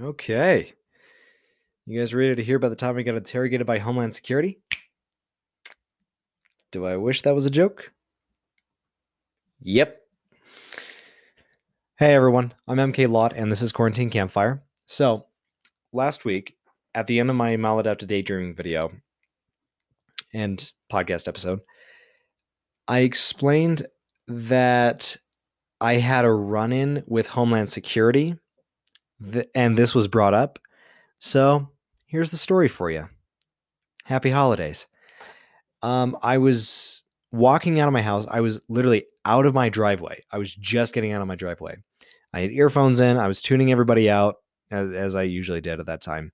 Okay. You guys ready to hear about the time I got interrogated by Homeland Security? Do I wish that was a joke? Yep. Hey everyone, I'm MK Lot and this is Quarantine Campfire. So, last week, at the end of my maladaptive daydreaming video and podcast episode, I explained that I had a run in with Homeland Security and this was brought up. So here's the story for you. Happy holidays. Um, I was walking out of my house. I was literally out of my driveway. I was just getting out of my driveway. I had earphones in. I was tuning everybody out as, as I usually did at that time.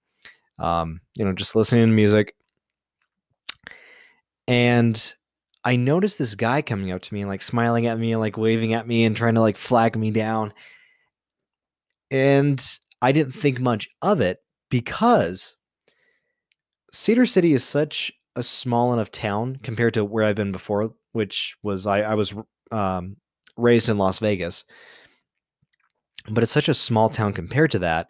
Um, you know, just listening to music. And I noticed this guy coming up to me and like smiling at me and like waving at me and trying to like flag me down. And I didn't think much of it because Cedar City is such a small enough town compared to where I've been before, which was I, I was um, raised in Las Vegas. But it's such a small town compared to that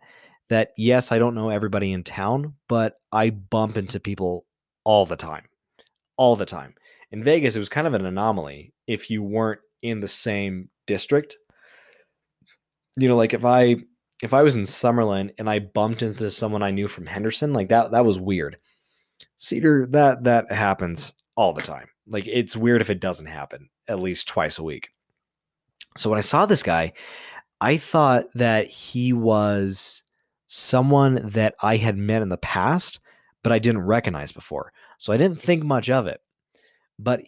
that yes, I don't know everybody in town, but I bump into people all the time. All the time. In Vegas, it was kind of an anomaly if you weren't in the same district. You know, like if I if I was in Summerlin and I bumped into someone I knew from Henderson, like that that was weird. Cedar that that happens all the time. Like it's weird if it doesn't happen at least twice a week. So when I saw this guy, I thought that he was someone that I had met in the past, but I didn't recognize before. So I didn't think much of it. But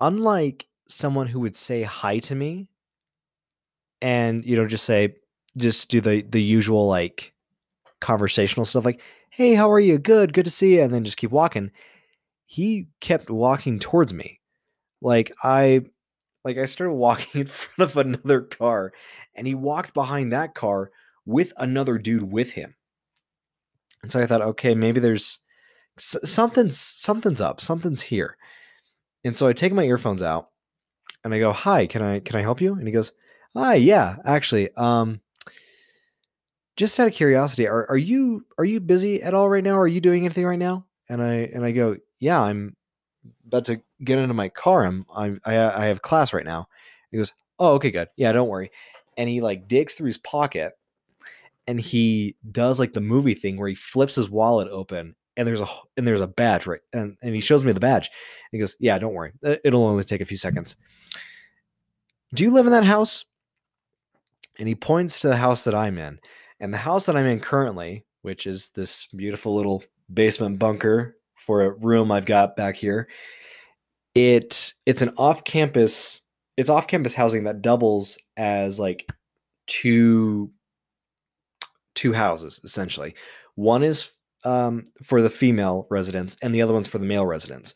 unlike someone who would say hi to me and you know just say just do the the usual like conversational stuff like hey how are you? Good good to see you and then just keep walking. He kept walking towards me. Like i like i started walking in front of another car and he walked behind that car with another dude with him. And so i thought okay maybe there's something's something's up something's here. And so i take my earphones out and i go hi can i can i help you? And he goes hi yeah actually um just out of curiosity, are, are you are you busy at all right now? Are you doing anything right now? And I and I go, yeah, I'm about to get into my car. I'm I I, I have class right now. He goes, oh, okay, good. Yeah, don't worry. And he like digs through his pocket, and he does like the movie thing where he flips his wallet open, and there's a and there's a badge right, and and he shows me the badge. He goes, yeah, don't worry. It'll only take a few seconds. Do you live in that house? And he points to the house that I'm in. And the house that I'm in currently, which is this beautiful little basement bunker for a room I've got back here, it it's an off-campus it's off-campus housing that doubles as like two two houses essentially. One is um, for the female residents, and the other one's for the male residents.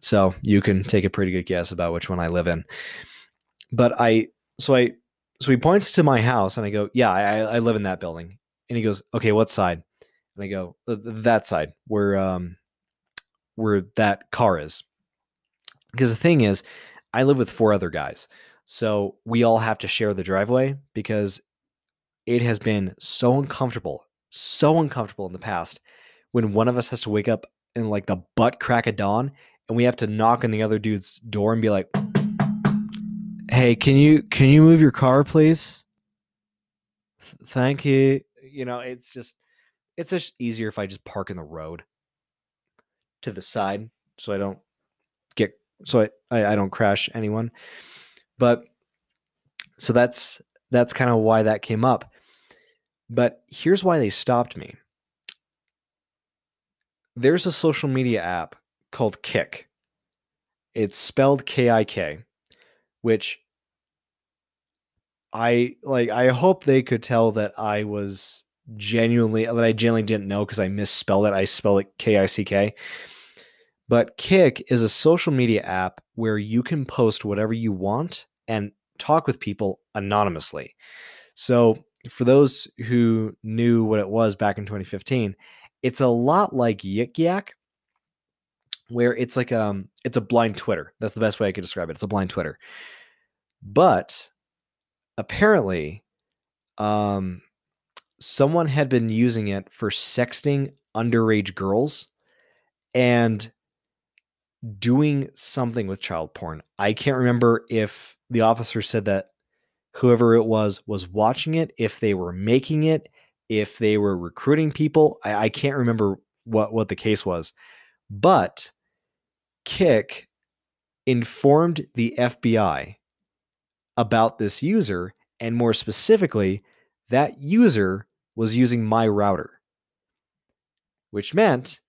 So you can take a pretty good guess about which one I live in. But I so I so he points to my house and I go, yeah, I, I live in that building. And he goes, okay, what side? And I go, that side where, um, where that car is. Because the thing is, I live with four other guys. So we all have to share the driveway because it has been so uncomfortable, so uncomfortable in the past when one of us has to wake up in like the butt crack of dawn and we have to knock on the other dude's door and be like, Hey, can you can you move your car, please? Thank you. You know, it's just it's just easier if I just park in the road to the side so I don't get so I, I, I don't crash anyone. But so that's that's kind of why that came up. But here's why they stopped me. There's a social media app called Kik It's spelled K I K which I like I hope they could tell that I was genuinely that I genuinely didn't know because I misspelled it. I spell it K I C K. But Kik is a social media app where you can post whatever you want and talk with people anonymously. So, for those who knew what it was back in 2015, it's a lot like Yik Yak, where it's like um it's a blind Twitter. That's the best way I could describe it. It's a blind Twitter. But apparently, um someone had been using it for sexting underage girls and doing something with child porn. I can't remember if the officer said that whoever it was was watching it, if they were making it, if they were recruiting people. I, I can't remember what, what the case was. But Kik informed the FBI about this user, and more specifically, that user was using my router, which meant,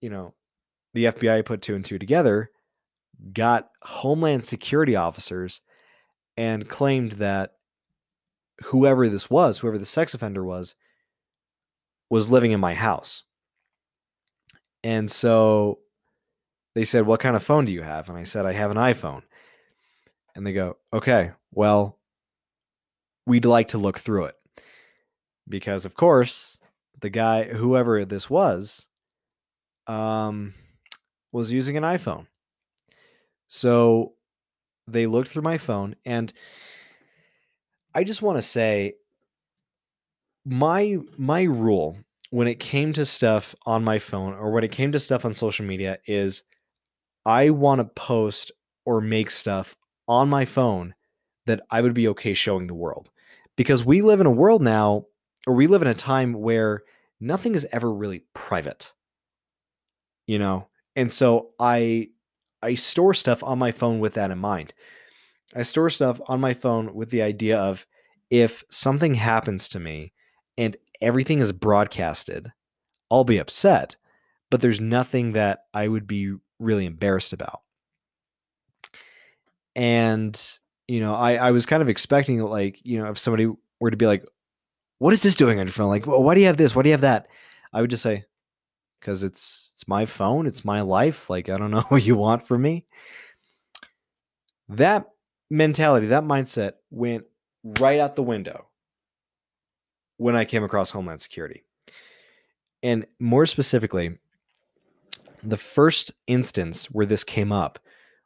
you know, the FBI put two and two together, got Homeland Security officers, and claimed that whoever this was, whoever the sex offender was, was living in my house. And so they said, What kind of phone do you have? And I said, I have an iPhone. And they go, Okay, well, we'd like to look through it. Because, of course, the guy, whoever this was, um, was using an iPhone. So they looked through my phone and I just want to say my my rule when it came to stuff on my phone or when it came to stuff on social media is I want to post or make stuff on my phone that I would be okay showing the world. Because we live in a world now or we live in a time where nothing is ever really private. You know, and so I I store stuff on my phone with that in mind. I store stuff on my phone with the idea of if something happens to me and everything is broadcasted, I'll be upset, but there's nothing that I would be really embarrassed about. And, you know, I, I was kind of expecting like, you know, if somebody were to be like, what is this doing on your phone? Like, well, why do you have this? Why do you have that? I would just say, because it's it's my phone, it's my life. Like I don't know what you want from me. That mentality, that mindset went right out the window when I came across Homeland Security. And more specifically, the first instance where this came up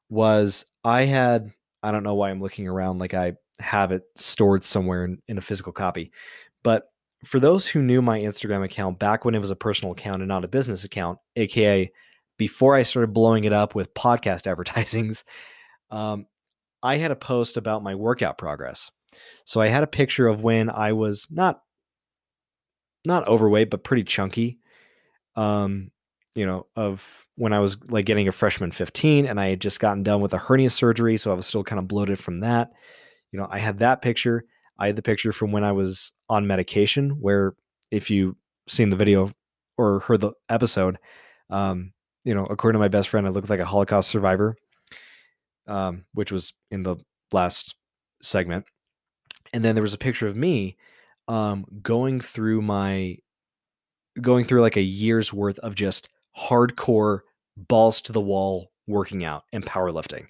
was I had, I don't know why I'm looking around like I have it stored somewhere in, in a physical copy, but for those who knew my Instagram account back when it was a personal account and not a business account, aka before I started blowing it up with podcast advertisings, um, I had a post about my workout progress. So I had a picture of when I was not not overweight but pretty chunky. Um, you know, of when I was like getting a freshman 15 and I had just gotten done with a hernia surgery, so I was still kind of bloated from that. You know, I had that picture. I had the picture from when I was on medication, where if you seen the video or heard the episode, um, you know, according to my best friend, I looked like a Holocaust survivor, um, which was in the last segment. And then there was a picture of me um, going through my going through like a year's worth of just hardcore balls to the wall working out and powerlifting.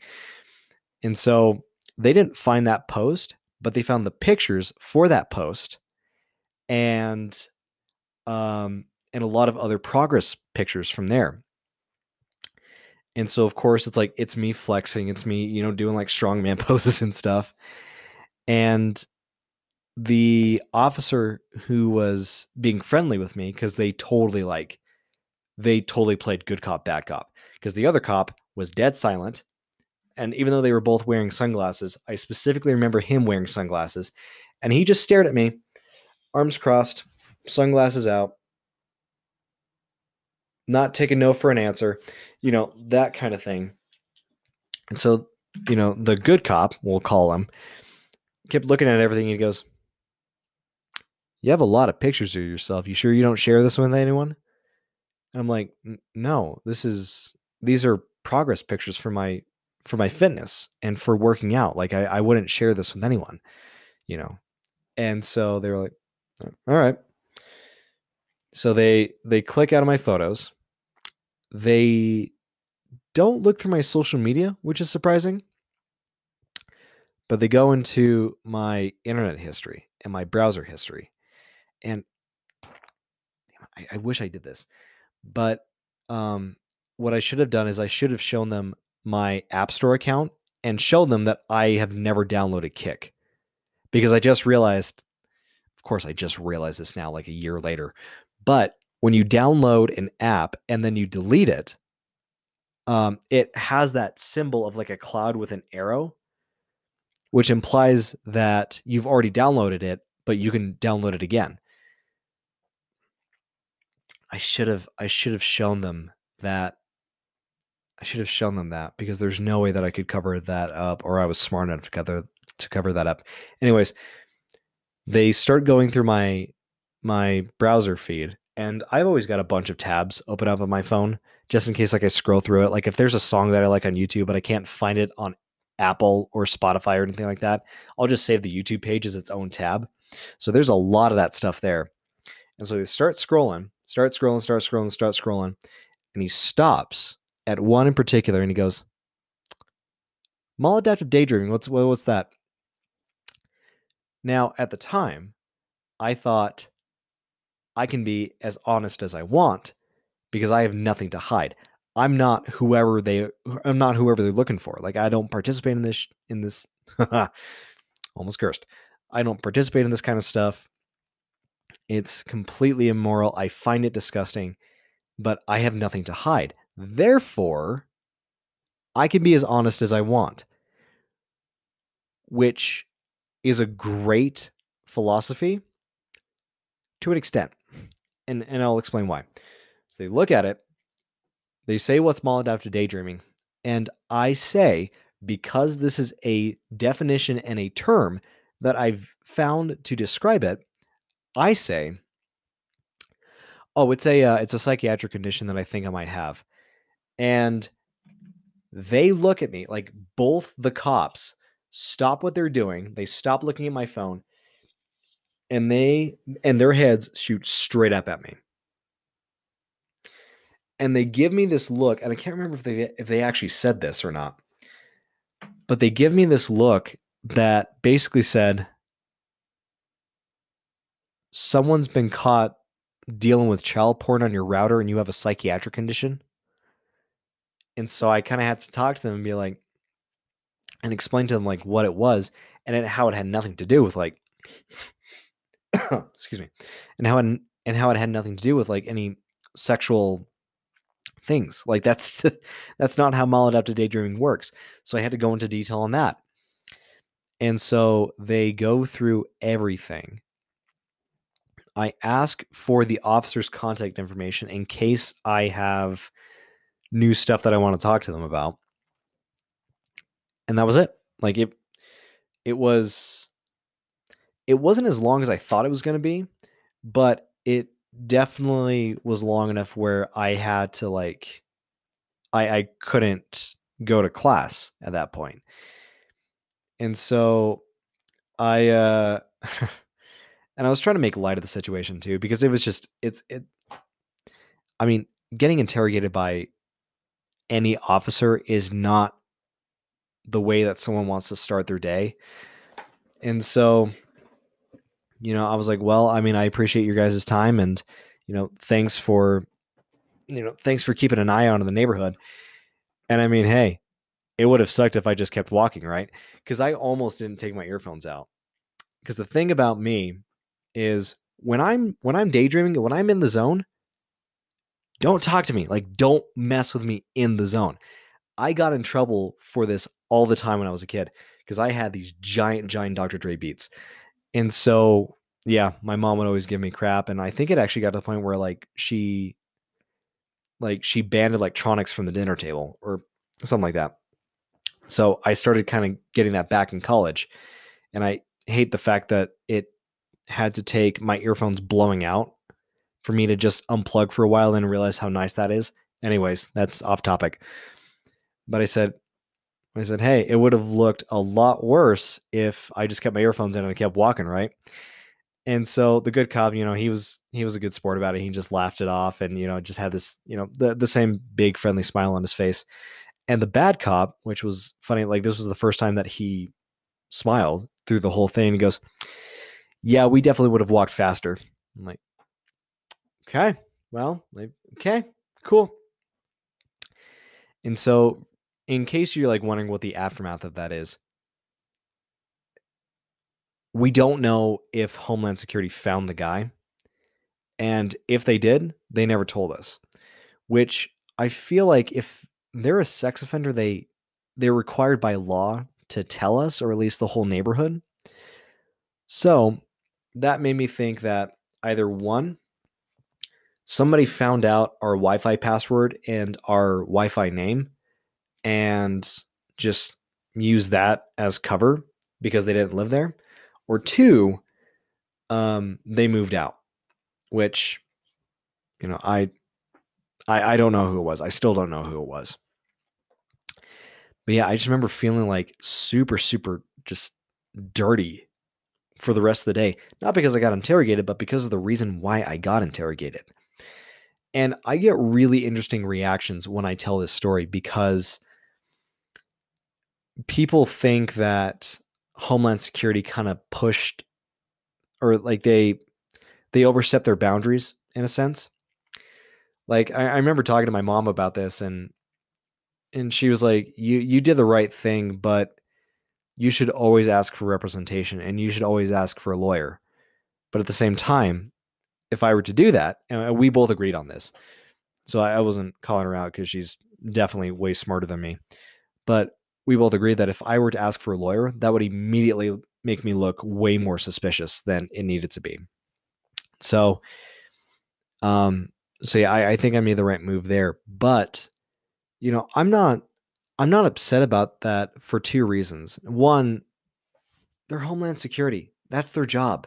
And so they didn't find that post, but they found the pictures for that post and um and a lot of other progress pictures from there. And so of course it's like it's me flexing, it's me, you know, doing like strongman poses and stuff. And the officer who was being friendly with me cuz they totally like they totally played good cop bad cop because the other cop was dead silent and even though they were both wearing sunglasses, I specifically remember him wearing sunglasses. And he just stared at me, arms crossed, sunglasses out, not taking no for an answer, you know, that kind of thing. And so, you know, the good cop, we'll call him, kept looking at everything. he goes, You have a lot of pictures of yourself. You sure you don't share this with anyone? And I'm like, No, this is, these are progress pictures for my for my fitness and for working out. Like I, I wouldn't share this with anyone, you know. And so they were like, all right. So they they click out of my photos. They don't look through my social media, which is surprising. But they go into my internet history and my browser history. And I, I wish I did this. But um, what I should have done is I should have shown them my App Store account and show them that I have never downloaded Kik Because I just realized of course, I just realized this now, like a year later. But when you download an app and then you delete it, um, it has that symbol of like a cloud with an arrow, which implies that you've already downloaded it, but you can download it again. I should have I should have shown them that I should have shown them that because there's no way that I could cover that up or I was smart enough to cover to cover that up. Anyways, they start going through my my browser feed and I've always got a bunch of tabs open up on my phone just in case like I scroll through it. Like if there's a song that I like on YouTube but I can't find it on Apple or Spotify or anything like that, I'll just save the YouTube page as its own tab. So there's a lot of that stuff there. And so they start scrolling, start scrolling, start scrolling, start scrolling, and he stops at one in particular and he goes, Maladaptive daydreaming, what's what's that? Now, at the time, I thought I can be as honest as I want because I have nothing to hide. I'm not whoever they I'm not whoever they're looking for. Like I don't participate in this in this almost cursed. I don't participate in this kind of stuff. It's completely immoral. I find it disgusting, but I have nothing to hide. Therefore, I can be as honest as I want, which is a great philosophy to an extent. And, and I'll explain why. So they look at it, they say what's maladaptive daydreaming, and I say, because this is a definition and a term that I've found to describe it, I say, oh, it's a uh, it's a psychiatric condition that I think I might have, and they look at me like both the cops stop what they're doing, they stop looking at my phone, and they and their heads shoot straight up at me. And they give me this look, and I can't remember if they if they actually said this or not. But they give me this look that basically said someone's been caught dealing with child porn on your router and you have a psychiatric condition. And so I kind of had to talk to them and be like, and explain to them like what it was and it, how it had nothing to do with like, excuse me, and how it, and how it had nothing to do with like any sexual things. Like that's that's not how maladaptive daydreaming works. So I had to go into detail on that. And so they go through everything I ask for the officer's contact information in case I have new stuff that I want to talk to them about. And that was it. Like it it was it wasn't as long as I thought it was going to be, but it definitely was long enough where I had to like I I couldn't go to class at that point. And so I uh and I was trying to make light of the situation too because it was just it's it. I mean, getting interrogated by any officer is not the way that someone wants to start their day, and so you know, I was like, well, I mean, I appreciate your guys' time and you know, thanks for you know, thanks for keeping an eye on the neighborhood. And I mean, hey, it would have sucked if I just kept walking, right? Because I almost didn't take my earphones out. Because the thing about me is when I'm when I'm daydreaming, when I'm in the zone, don't talk to me. Like don't mess with me in the zone. I got in trouble for this all the time when I was a kid because I had these giant giant Dr. Dre beats. And so, yeah, my mom would always give me crap and I think it actually got to the point where like she like she banned electronics from the dinner table or something like that. So I started kind of getting that back in college. And I hate the fact that it had to take my earphones blowing out for me to just unplug for a while and realize how nice that is. Anyways, that's off topic. But I said, I said, hey, it would have looked a lot worse if I just kept my earphones in and I kept walking, right? And so the good cop, you know, he was he was a good sport about it. He just laughed it off and you know just had this, you know, the the same big friendly smile on his face. And the bad cop, which was funny, like this was the first time that he smiled through the whole thing. He goes, yeah, we definitely would have walked faster. I'm like, okay, well, like, okay, cool. And so, in case you're like wondering what the aftermath of that is, we don't know if Homeland Security found the guy. And if they did, they never told us. Which I feel like if they're a sex offender, they they're required by law to tell us, or at least the whole neighborhood. So that made me think that either one, somebody found out our Wi Fi password and our Wi Fi name and just used that as cover because they didn't live there, or two, um, they moved out, which, you know, I, I, I don't know who it was. I still don't know who it was. But yeah, I just remember feeling like super, super just dirty for the rest of the day. Not because I got interrogated, but because of the reason why I got interrogated. And I get really interesting reactions when I tell this story because people think that Homeland Security kind of pushed or like they they overstepped their boundaries in a sense. Like I, I remember talking to my mom about this and and she was like, You you did the right thing, but you should always ask for representation and you should always ask for a lawyer. But at the same time, if I were to do that, and we both agreed on this, so I, I wasn't calling her out because she's definitely way smarter than me. But we both agreed that if I were to ask for a lawyer, that would immediately make me look way more suspicious than it needed to be. So, um, so yeah, I, I think I made the right move there. But, you know, I'm not I'm not upset about that for two reasons. One, they're Homeland Security. That's their job.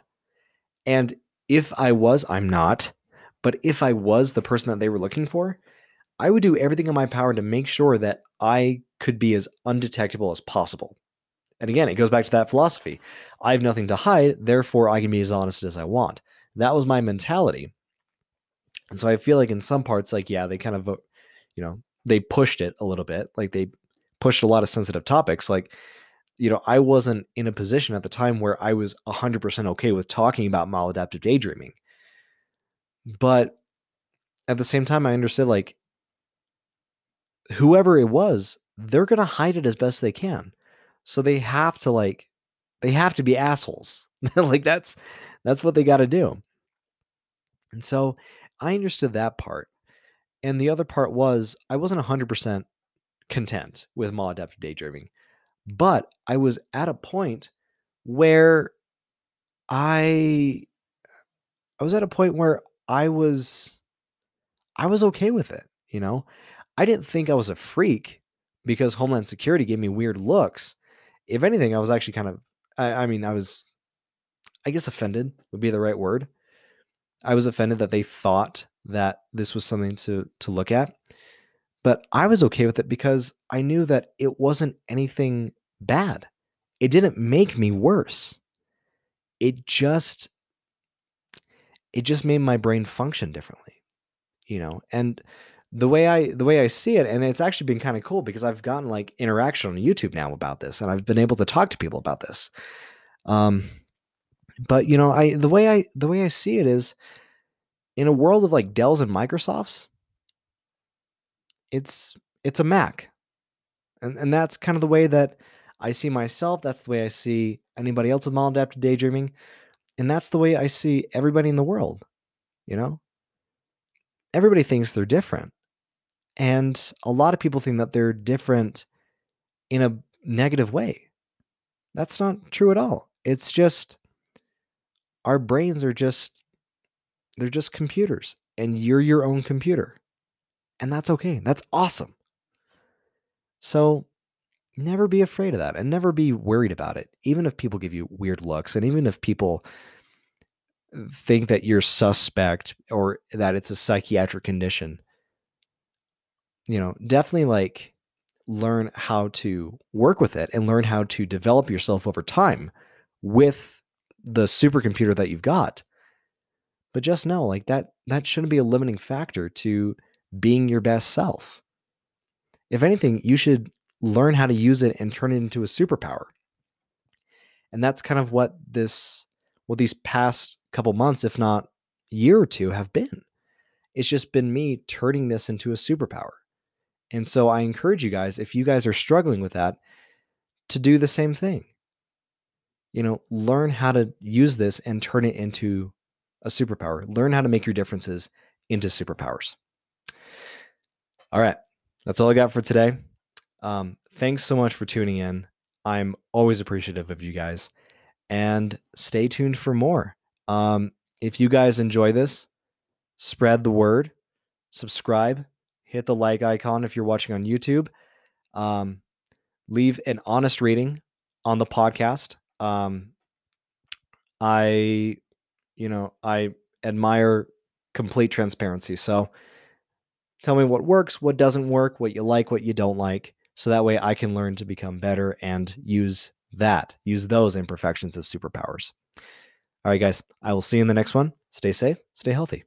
And if I was, I'm not, but if I was the person that they were looking for, I would do everything in my power to make sure that I could be as undetectable as possible. And again, it goes back to that philosophy. I have nothing to hide, therefore I can be as honest as I want. That was my mentality. And so I feel like in some parts, like, yeah, they kind of, uh, you know, they pushed it a little bit. Like they pushed a lot of sensitive topics. Like, you know, I wasn't in a position at the time where I was 100% okay with talking about maladaptive daydreaming. But at the same time, I understood like whoever it was, they're going to hide it as best they can. So they have to like, they have to be assholes. like that's, that's what they got to do. And so I understood that part. And the other part was I wasn't 100% content with maladaptive daydreaming. But I was at a point where I I was at a point where I was I was okay with it, you know? I didn't think I was a freak because Homeland Security gave me weird looks. If anything, I was actually kind of I, I mean, I was I guess offended would be the right word. I was offended that they thought that this was something to to look at. But I was okay with it because I knew that it wasn't anything bad. It didn't make me worse. It just it just made my brain function differently. You know, and the way I the way I see it, and it's actually been kind of cool because I've gotten like interaction on YouTube now about this, and I've been able to talk to people about this. Um, but you know, I the way I the way I see it is in a world of like Dell's and Microsofts, it's it's a Mac. And and that's kind of the way that I see myself. That's the way I see anybody else with maladaptive daydreaming. And that's the way I see everybody in the world. You know? Everybody thinks they're different. And a lot of people think that they're different in a negative way. That's not true at all. It's just our brains are just they're just computers and you're your own computer. And that's okay. That's awesome. So never be afraid of that and never be worried about it. Even if people give you weird looks and even if people think that you're suspect or that it's a psychiatric condition, you know, definitely like learn how to work with it and learn how to develop yourself over time with the supercomputer that you've got. But just know like that that shouldn't be a limiting factor to being your best self. If anything, you should learn how to use it and turn it into a superpower. And that's kind of what this what these past couple months, if not year or two, have been. It's just been me turning this into a superpower. And so I encourage you guys, if you guys are struggling with that, to do the same thing. you know, learn how to use this and turn it into a superpower. Learn how to make your differences into superpowers. All right. That's all I got for today. Um, thanks so much for tuning in. I'm always appreciative of you guys. And stay tuned for more. Um, if you guys enjoy this, spread the word, subscribe, hit the like icon if you're watching on YouTube. Um, leave an honest rating on the podcast. Um, I, you know, I admire complete transparency. So tell me what works, what doesn't work, what you like, what you don't like. So that way I can learn to become better and use that, use those imperfections as superpowers. All right, guys, I will see you in the next one. Stay safe, stay healthy.